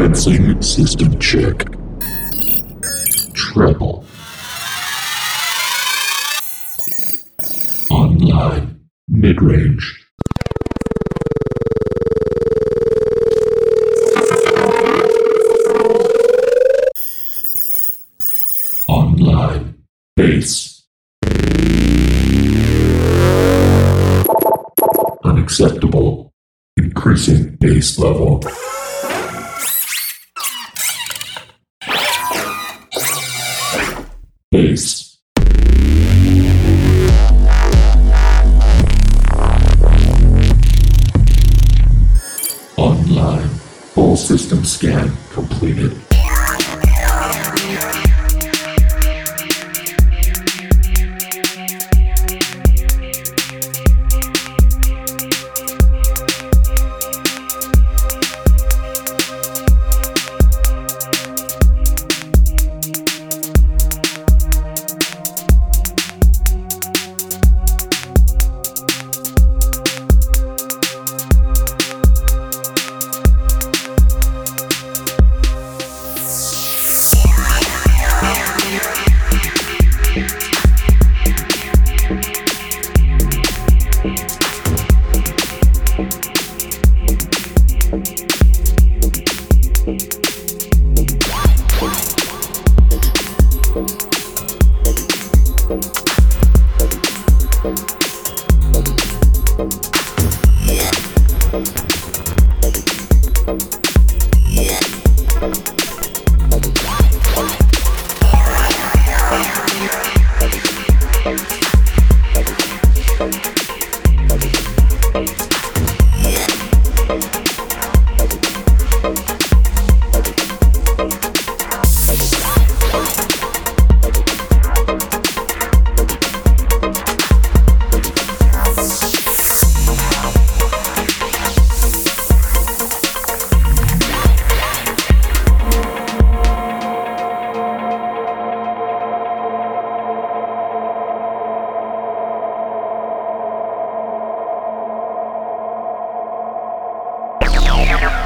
Commencing system check. Treble. Online. Mid-range. Online. Bass. Unacceptable. Increasing bass level.